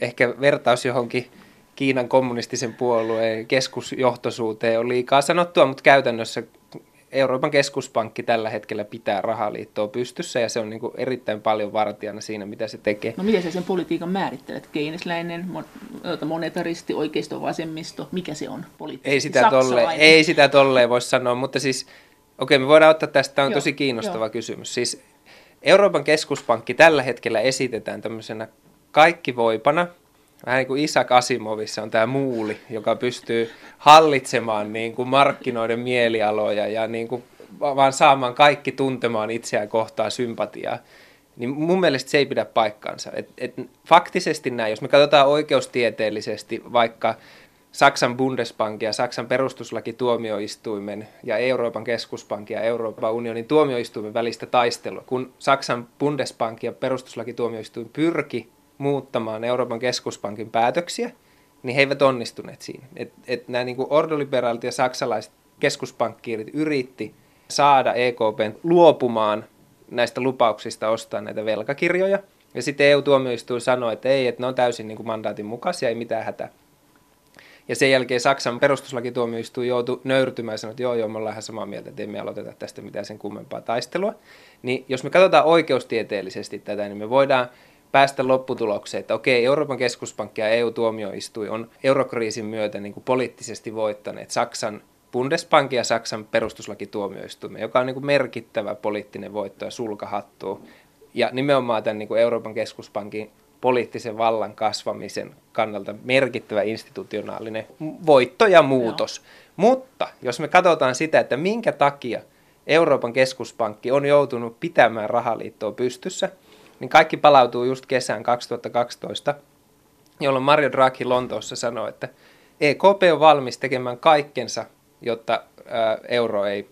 Ehkä vertaus johonkin Kiinan kommunistisen puolueen keskusjohtoisuuteen on liikaa sanottua, mutta käytännössä Euroopan keskuspankki tällä hetkellä pitää rahaliittoa pystyssä ja se on niin kuin erittäin paljon vartijana siinä, mitä se tekee. No miten sä sen politiikan määrittelet? Keynesläinen, mon- ota, monetaristi, oikeisto, vasemmisto, mikä se on poliittisesti? Ei sitä, tolle, ei sitä tolleen voi sanoa, mutta siis, okei, me voidaan ottaa tästä, tämä on Joo, tosi kiinnostava joo. kysymys. Siis Euroopan keskuspankki tällä hetkellä esitetään tämmöisenä kaikki voipana, vähän niin kuin Isaac Asimovissa on tämä muuli, joka pystyy hallitsemaan niin kuin markkinoiden mielialoja ja niin kuin va- vaan saamaan kaikki tuntemaan itseään kohtaan sympatiaa. Niin mun mielestä se ei pidä paikkaansa. Et, et faktisesti näin, jos me katsotaan oikeustieteellisesti vaikka Saksan Bundesbank ja Saksan perustuslakituomioistuimen ja Euroopan keskuspankin ja Euroopan unionin tuomioistuimen välistä taistelua, kun Saksan Bundesbank ja perustuslakituomioistuin pyrki muuttamaan Euroopan keskuspankin päätöksiä, niin he eivät onnistuneet siinä. Et, et nämä niin ordoliberaalit ja saksalaiset keskuspankkiirit yritti saada EKPn luopumaan näistä lupauksista ostaa näitä velkakirjoja. Ja sitten EU-tuomioistuin sanoi, että ei, että ne on täysin niin kuin mandaatin mukaisia, ei mitään hätää. Ja sen jälkeen Saksan perustuslakituomioistuin joutui nöyrtymään ja sanoi, että joo, joo, me ollaan ihan samaa mieltä, että emme aloiteta tästä mitään sen kummempaa taistelua. Niin jos me katsotaan oikeustieteellisesti tätä, niin me voidaan päästä lopputulokseen, että okei, Euroopan keskuspankki ja EU-tuomioistuin on eurokriisin myötä niin kuin poliittisesti voittaneet Saksan Bundesbankin ja Saksan perustuslakituomioistuimen, joka on niin kuin merkittävä poliittinen voitto ja sulkahattu. Ja nimenomaan tämän niin kuin Euroopan keskuspankin poliittisen vallan kasvamisen kannalta merkittävä institutionaalinen voitto ja muutos. Joo. Mutta jos me katsotaan sitä, että minkä takia Euroopan keskuspankki on joutunut pitämään rahaliittoa pystyssä, niin kaikki palautuu just kesään 2012, jolloin Mario Draghi Lontoossa sanoi, että EKP on valmis tekemään kaikkensa, jotta ää, euro ei,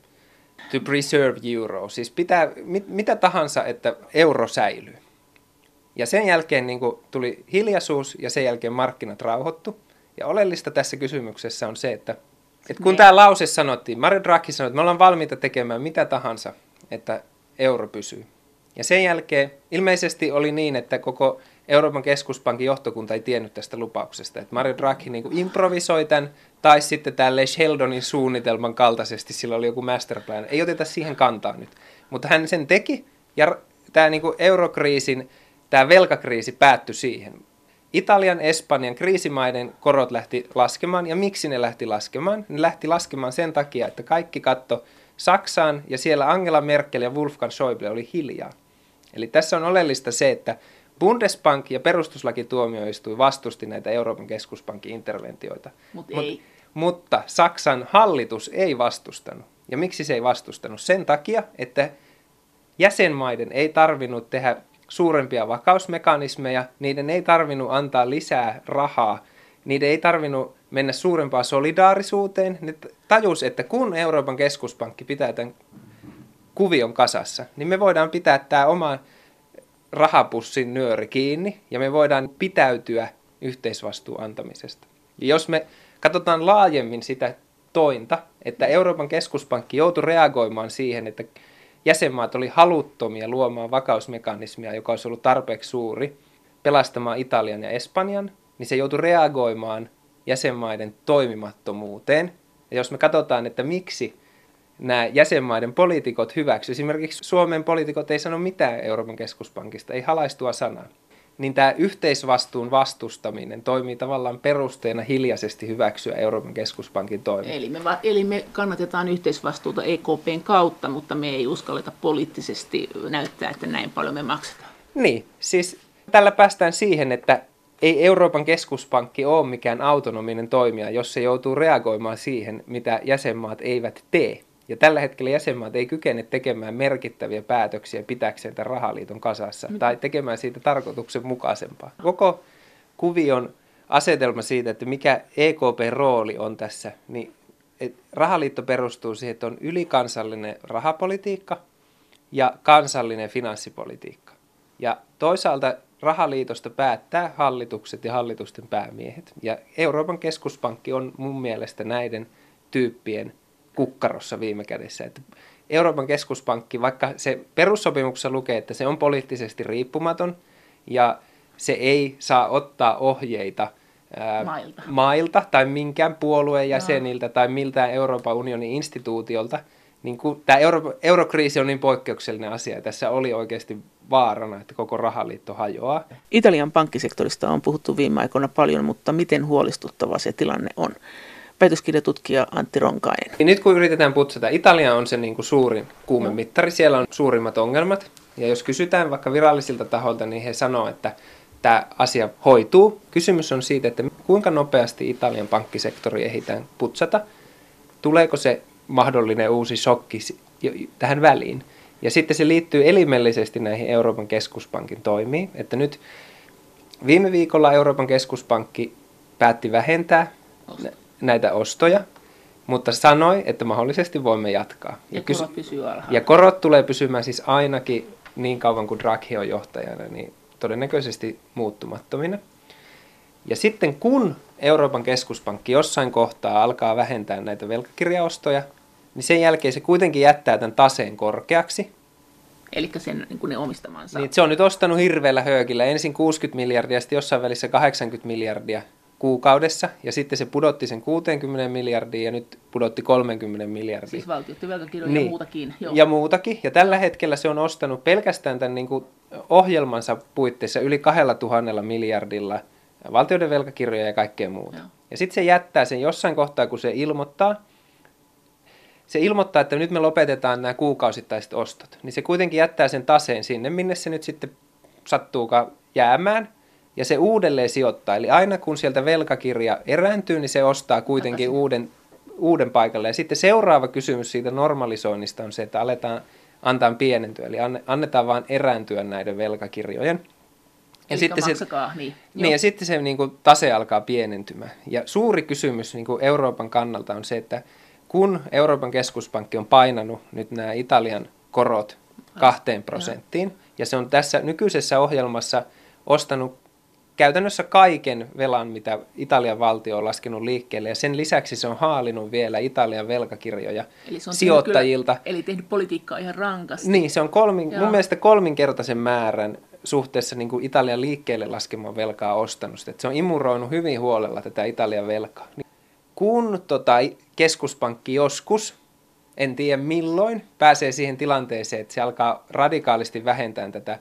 to preserve euro, siis pitää mit, mitä tahansa, että euro säilyy. Ja sen jälkeen niin kuin, tuli hiljaisuus ja sen jälkeen markkinat rauhoittu. Ja oleellista tässä kysymyksessä on se, että, että kun Ne. tämä lause sanottiin, Mario Draghi sanoi, että me ollaan valmiita tekemään mitä tahansa, että euro pysyy. Ja sen jälkeen ilmeisesti oli niin, että koko Euroopan keskuspankin johtokunta ei tiennyt tästä lupauksesta. Että Mario Draghi niin improvisoi tämän, tai sitten tälle Sheldonin suunnitelman kaltaisesti, sillä oli joku masterplan. Ei oteta siihen kantaa nyt. Mutta hän sen teki, ja tämä niin eurokriisin, tämä velkakriisi päättyi siihen. Italian, Espanjan kriisimaiden korot lähti laskemaan, ja miksi ne lähti laskemaan? Ne lähti laskemaan sen takia, että kaikki katto Saksaan, ja siellä Angela Merkel ja Wolfgang Schäuble oli hiljaa. Eli tässä on oleellista se, että Bundesbank ja perustuslakituomioistuin vastusti näitä Euroopan keskuspankin interventioita. Mut Mut- ei. Mutta Saksan hallitus ei vastustanut. Ja miksi se ei vastustanut? Sen takia, että jäsenmaiden ei tarvinnut tehdä suurempia vakausmekanismeja, niiden ei tarvinnut antaa lisää rahaa niiden ei tarvinnut mennä suurempaan solidaarisuuteen. Ne tajus, että kun Euroopan keskuspankki pitää tämän kuvion kasassa, niin me voidaan pitää tämä oma rahapussin nyöri kiinni ja me voidaan pitäytyä yhteisvastuun antamisesta. Ja jos me katsotaan laajemmin sitä tointa, että Euroopan keskuspankki joutui reagoimaan siihen, että jäsenmaat oli haluttomia luomaan vakausmekanismia, joka olisi ollut tarpeeksi suuri pelastamaan Italian ja Espanjan, niin se joutui reagoimaan jäsenmaiden toimimattomuuteen. Ja jos me katsotaan, että miksi nämä jäsenmaiden poliitikot hyväksy, esimerkiksi Suomen poliitikot ei sano mitään Euroopan keskuspankista, ei halaistua sanaa, niin tämä yhteisvastuun vastustaminen toimii tavallaan perusteena hiljaisesti hyväksyä Euroopan keskuspankin toimintaa. Eli me, eli me kannatetaan yhteisvastuuta EKPn kautta, mutta me ei uskalleta poliittisesti näyttää, että näin paljon me maksetaan. Niin, siis tällä päästään siihen, että ei Euroopan keskuspankki ole mikään autonominen toimija, jos se joutuu reagoimaan siihen, mitä jäsenmaat eivät tee. Ja tällä hetkellä jäsenmaat ei kykene tekemään merkittäviä päätöksiä pitäkseen tämän rahaliiton kasassa tai tekemään siitä tarkoituksenmukaisempaa. Koko kuvion asetelma siitä, että mikä EKP-rooli on tässä, niin rahaliitto perustuu siihen, että on ylikansallinen rahapolitiikka ja kansallinen finanssipolitiikka. Ja toisaalta rahaliitosta päättää hallitukset ja hallitusten päämiehet. Ja Euroopan keskuspankki on mun mielestä näiden tyyppien kukkarossa viime kädessä. Että Euroopan keskuspankki, vaikka se perussopimuksessa lukee, että se on poliittisesti riippumaton ja se ei saa ottaa ohjeita ää, mailta. mailta tai minkään puolueen jäseniltä no. tai miltään Euroopan unionin instituutiolta, niin kun, tämä euro, eurokriisi on niin poikkeuksellinen asia, ja tässä oli oikeasti vaarana, että koko rahaliitto hajoaa. Italian pankkisektorista on puhuttu viime aikoina paljon, mutta miten huolestuttava se tilanne on? Väitöskirjatutkija Antti Ronkainen. Niin nyt kun yritetään putsata, Italia on se niin kuin suurin kuumemittari, siellä on suurimmat ongelmat. Ja jos kysytään vaikka virallisilta taholta, niin he sanoo, että tämä asia hoituu. Kysymys on siitä, että kuinka nopeasti Italian pankkisektori ehditään putsata. Tuleeko se mahdollinen uusi shokki tähän väliin? Ja sitten se liittyy elimellisesti näihin Euroopan keskuspankin toimiin, että nyt viime viikolla Euroopan keskuspankki päätti vähentää näitä ostoja, mutta sanoi, että mahdollisesti voimme jatkaa. Ja, ja kysy- korot pysyy alhaalla. Ja korot tulee pysymään siis ainakin niin kauan kuin Draghi on johtajana, niin todennäköisesti muuttumattomina. Ja sitten kun Euroopan keskuspankki jossain kohtaa alkaa vähentää näitä velkakirjaostoja, niin sen jälkeen se kuitenkin jättää tämän taseen korkeaksi. Eli sen niin kuin ne omistamansa. Niin, se on nyt ostanut hirveällä höökillä ensin 60 miljardia, sitten jossain välissä 80 miljardia kuukaudessa, ja sitten se pudotti sen 60 miljardia ja nyt pudotti 30 miljardia. Siis valtioiden velkakirjoja niin. ja muutakin. Joo. Ja muutakin, ja tällä hetkellä se on ostanut pelkästään tämän niin kuin ohjelmansa puitteissa yli 2000 miljardilla valtioiden velkakirjoja ja kaikkea muuta. Joo. Ja sitten se jättää sen jossain kohtaa, kun se ilmoittaa, se ilmoittaa, että nyt me lopetetaan nämä kuukausittaiset ostot, niin se kuitenkin jättää sen taseen sinne, minne se nyt sitten sattuukaan jäämään, ja se uudelleen sijoittaa. Eli aina kun sieltä velkakirja erääntyy, niin se ostaa kuitenkin uuden, uuden paikalle. Ja sitten seuraava kysymys siitä normalisoinnista on se, että aletaan antaa pienentyä. Eli annetaan vain erääntyä näiden velkakirjojen. Ja sitten maksakaa, se, niin. niin ja sitten se niin kuin, tase alkaa pienentymään. Ja suuri kysymys niin kuin Euroopan kannalta on se, että kun Euroopan keskuspankki on painanut nyt nämä Italian korot kahteen prosenttiin, ja se on tässä nykyisessä ohjelmassa ostanut käytännössä kaiken velan, mitä Italian valtio on laskenut liikkeelle, ja sen lisäksi se on haalinut vielä Italian velkakirjoja eli se on sijoittajilta. Kyllä, eli tehnyt politiikkaa ihan rankasti. Niin, se on kolmin, mun mielestä kolminkertaisen määrän suhteessa niin kuin Italian liikkeelle laskemaan velkaa ostanut. Että se on imuroinut hyvin huolella tätä Italian velkaa. Kun tota, keskuspankki joskus, en tiedä milloin, pääsee siihen tilanteeseen, että se alkaa radikaalisti vähentää tätä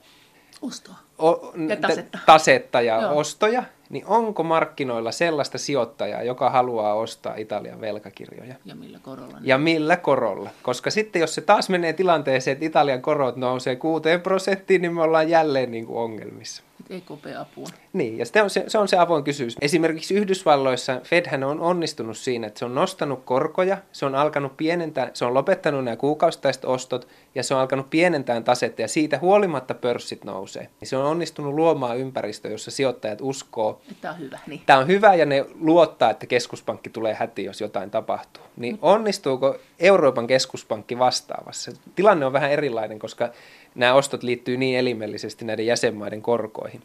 Ostoa. O, ja tasetta. tasetta ja Joo. ostoja, niin onko markkinoilla sellaista sijoittajaa, joka haluaa ostaa Italian velkakirjoja? Ja millä korolla? Niin? Ja millä korolla? Koska sitten jos se taas menee tilanteeseen, että Italian korot nousee 6 prosenttiin, niin me ollaan jälleen niin kuin ongelmissa. EKP-apuun. Niin, ja se on se, se on se avoin kysymys. Esimerkiksi Yhdysvalloissa Fedhän on onnistunut siinä, että se on nostanut korkoja, se on alkanut pienentää, se on lopettanut nämä kuukausitaiset ostot, ja se on alkanut pienentää tasetta, ja siitä huolimatta pörssit nousee. Se on onnistunut luomaan ympäristö, jossa sijoittajat uskoo. Tämä on hyvä, niin. Tämä on hyvä, ja ne luottaa, että keskuspankki tulee hätiin, jos jotain tapahtuu. Niin mm. onnistuuko Euroopan keskuspankki vastaavassa? Tilanne on vähän erilainen, koska nämä ostot liittyy niin elimellisesti näiden jäsenmaiden korkoihin.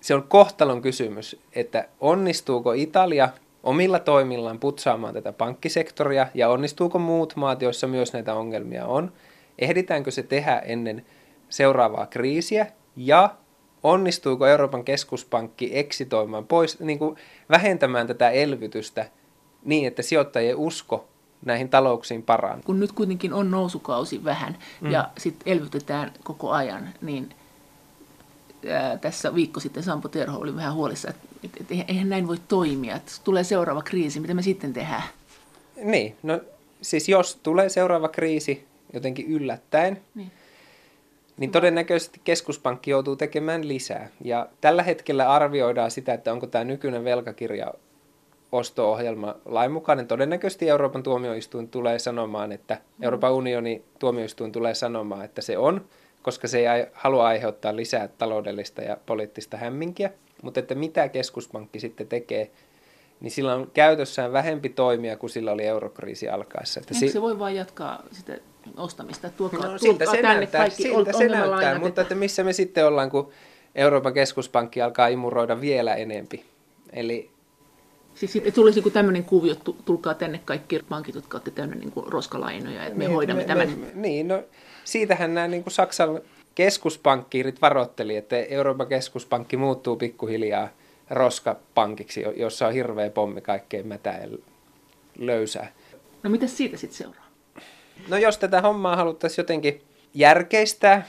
Se on kohtalon kysymys, että onnistuuko Italia omilla toimillaan putsaamaan tätä pankkisektoria ja onnistuuko muut maat, joissa myös näitä ongelmia on. Ehditäänkö se tehdä ennen seuraavaa kriisiä ja onnistuuko Euroopan keskuspankki eksitoimaan pois, niin kuin vähentämään tätä elvytystä niin, että sijoittajien usko näihin talouksiin paranee. Kun nyt kuitenkin on nousukausi vähän mm. ja sitten elvytetään koko ajan, niin ää, tässä viikko sitten Sampo Terho oli vähän huolissa, että et, et, eihän näin voi toimia, että tulee seuraava kriisi, mitä me sitten tehdään? Niin, no siis jos tulee seuraava kriisi jotenkin yllättäen, niin niin todennäköisesti keskuspankki joutuu tekemään lisää. Ja tällä hetkellä arvioidaan sitä, että onko tämä nykyinen velkakirja osto-ohjelma lainmukainen. Todennäköisesti Euroopan tuomioistuin tulee sanomaan, että mm. Euroopan unionin tuomioistuin tulee sanomaan, että se on, koska se ei halua aiheuttaa lisää taloudellista ja poliittista hämminkiä. Mutta että mitä keskuspankki sitten tekee, niin sillä on käytössään vähempi toimia kuin sillä oli eurokriisi alkaessa. Että Eikö se voi vain jatkaa sitä ostamista? Tuokaa, no, siltä se näyttää, kaikki siltä se näyttää mutta että missä me sitten ollaan, kun Euroopan keskuspankki alkaa imuroida vielä enempi. Eli Siis sitten tulisi niin tämmöinen kuvio, että tulkaa tänne kaikki pankit, jotka olette täynnä niin kuin roskalainoja, että me niin, hoidamme me, tämän. Me, niin, no siitähän nämä niin kuin Saksan keskuspankkiirit varoitteli, että Euroopan keskuspankki muuttuu pikkuhiljaa roskapankiksi, jossa on hirveä pommi kaikkeen mätää ja löysää. No mitä siitä sitten seuraa? No jos tätä hommaa haluttaisiin jotenkin järkeistää,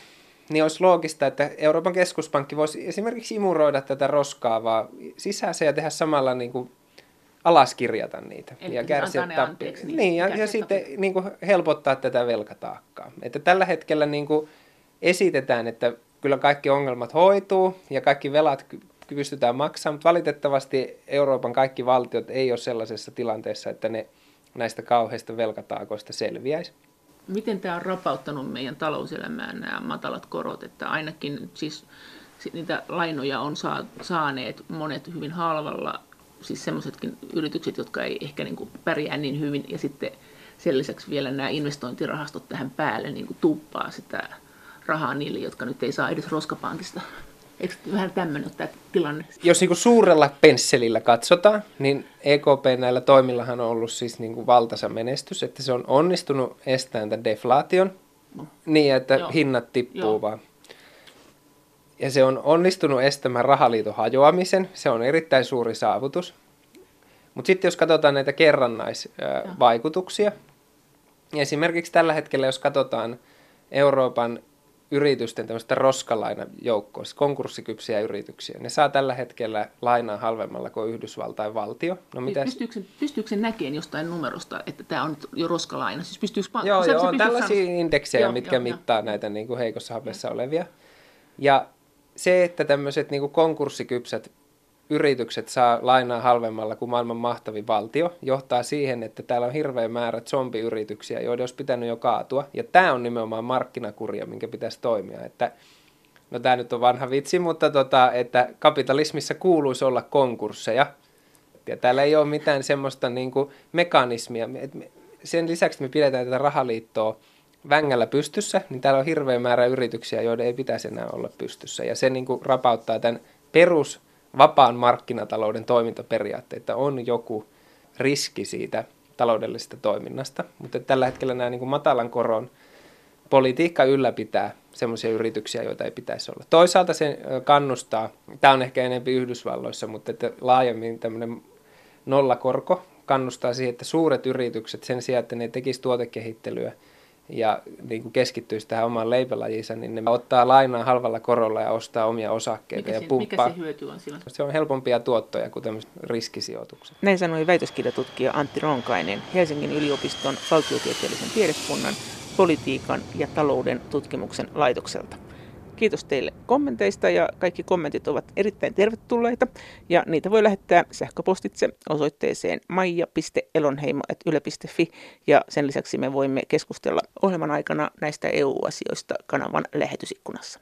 niin olisi loogista, että Euroopan keskuspankki voisi esimerkiksi imuroida tätä roskaa vaan sisäänsä ja tehdä samalla niin kuin alaskirjata niitä. Eli ja kärsiä tappi- niin, niin, ja, ja sitten niin kuin helpottaa tätä velkataakkaa. Että tällä hetkellä niin kuin esitetään, että kyllä kaikki ongelmat hoituu ja kaikki velat pystytään maksamaan, mutta valitettavasti Euroopan kaikki valtiot ei ole sellaisessa tilanteessa, että ne näistä kauheista velkataakoista selviäisi. Miten tämä on rapauttanut meidän talouselämään nämä matalat korot, että ainakin siis niitä lainoja on saaneet monet hyvin halvalla siis semmoisetkin yritykset, jotka ei ehkä niin kuin pärjää niin hyvin, ja sitten sen lisäksi vielä nämä investointirahastot tähän päälle niin kuin tuppaa sitä rahaa niille, jotka nyt ei saa edes roskapankista. Eikö vähän tämmöinen tämä tilanne? Jos niin kuin suurella pensselillä katsotaan, niin EKP näillä toimillahan on ollut siis niin kuin valtaisa menestys, että se on onnistunut estämään tämän deflaation no. niin, että Joo. hinnat tippuu Joo. vaan ja se on onnistunut estämään rahaliiton hajoamisen. Se on erittäin suuri saavutus. Mutta sitten jos katsotaan näitä kerrannaisvaikutuksia, niin esimerkiksi tällä hetkellä, jos katsotaan Euroopan yritysten tämmöistä roskalainajoukkoa, siis konkurssikypsiä yrityksiä, ne saa tällä hetkellä lainaa halvemmalla kuin Yhdysvaltain valtio. No, mitä... pystyykö, sen, pystyykö sen näkemään jostain numerosta, että tämä on jo roskalaina? Siis pystyykö pank- joo, se, joo, se on tällaisia sanoa... indeksejä, joo, mitkä joo, mittaa joo. näitä niin kuin heikossa hapessa olevia. Ja se, että tämmöiset niin konkurssikypsät yritykset saa lainaa halvemmalla kuin maailman mahtavin valtio, johtaa siihen, että täällä on hirveä määrä zombiyrityksiä, joiden olisi pitänyt jo kaatua. Ja tämä on nimenomaan markkinakuria, minkä pitäisi toimia. Että, no tämä nyt on vanha vitsi, mutta tota, että kapitalismissa kuuluisi olla konkursseja. Ja täällä ei ole mitään semmoista niin kuin mekanismia. Sen lisäksi me pidetään tätä rahaliittoa vängällä pystyssä, niin täällä on hirveä määrä yrityksiä, joiden ei pitäisi enää olla pystyssä. Ja se niin kuin rapauttaa tämän perus vapaan markkinatalouden toimintaperiaatteita. On joku riski siitä taloudellisesta toiminnasta, mutta tällä hetkellä nämä niin kuin matalan koron politiikka ylläpitää sellaisia yrityksiä, joita ei pitäisi olla. Toisaalta se kannustaa, tämä on ehkä enemmän Yhdysvalloissa, mutta että laajemmin tämmöinen nollakorko kannustaa siihen, että suuret yritykset sen sijaan, että ne tekisivät tuotekehittelyä – ja niin kuin keskittyisi tähän omaan leipälajinsa, niin ne ottaa lainaa halvalla korolla ja ostaa omia osakkeita mikä ja pumppaa. Mikä se hyöty on silloin? Se on helpompia tuottoja kuin tämmöiset riskisijoitukset. Näin sanoi väitöskirjatutkija Antti Ronkainen Helsingin yliopiston valtiotieteellisen tiedekunnan politiikan ja talouden tutkimuksen laitokselta. Kiitos teille kommenteista ja kaikki kommentit ovat erittäin tervetulleita ja niitä voi lähettää sähköpostitse osoitteeseen maija.elonheimo.yle.fi ja sen lisäksi me voimme keskustella ohjelman aikana näistä EU-asioista kanavan lähetysikkunassa.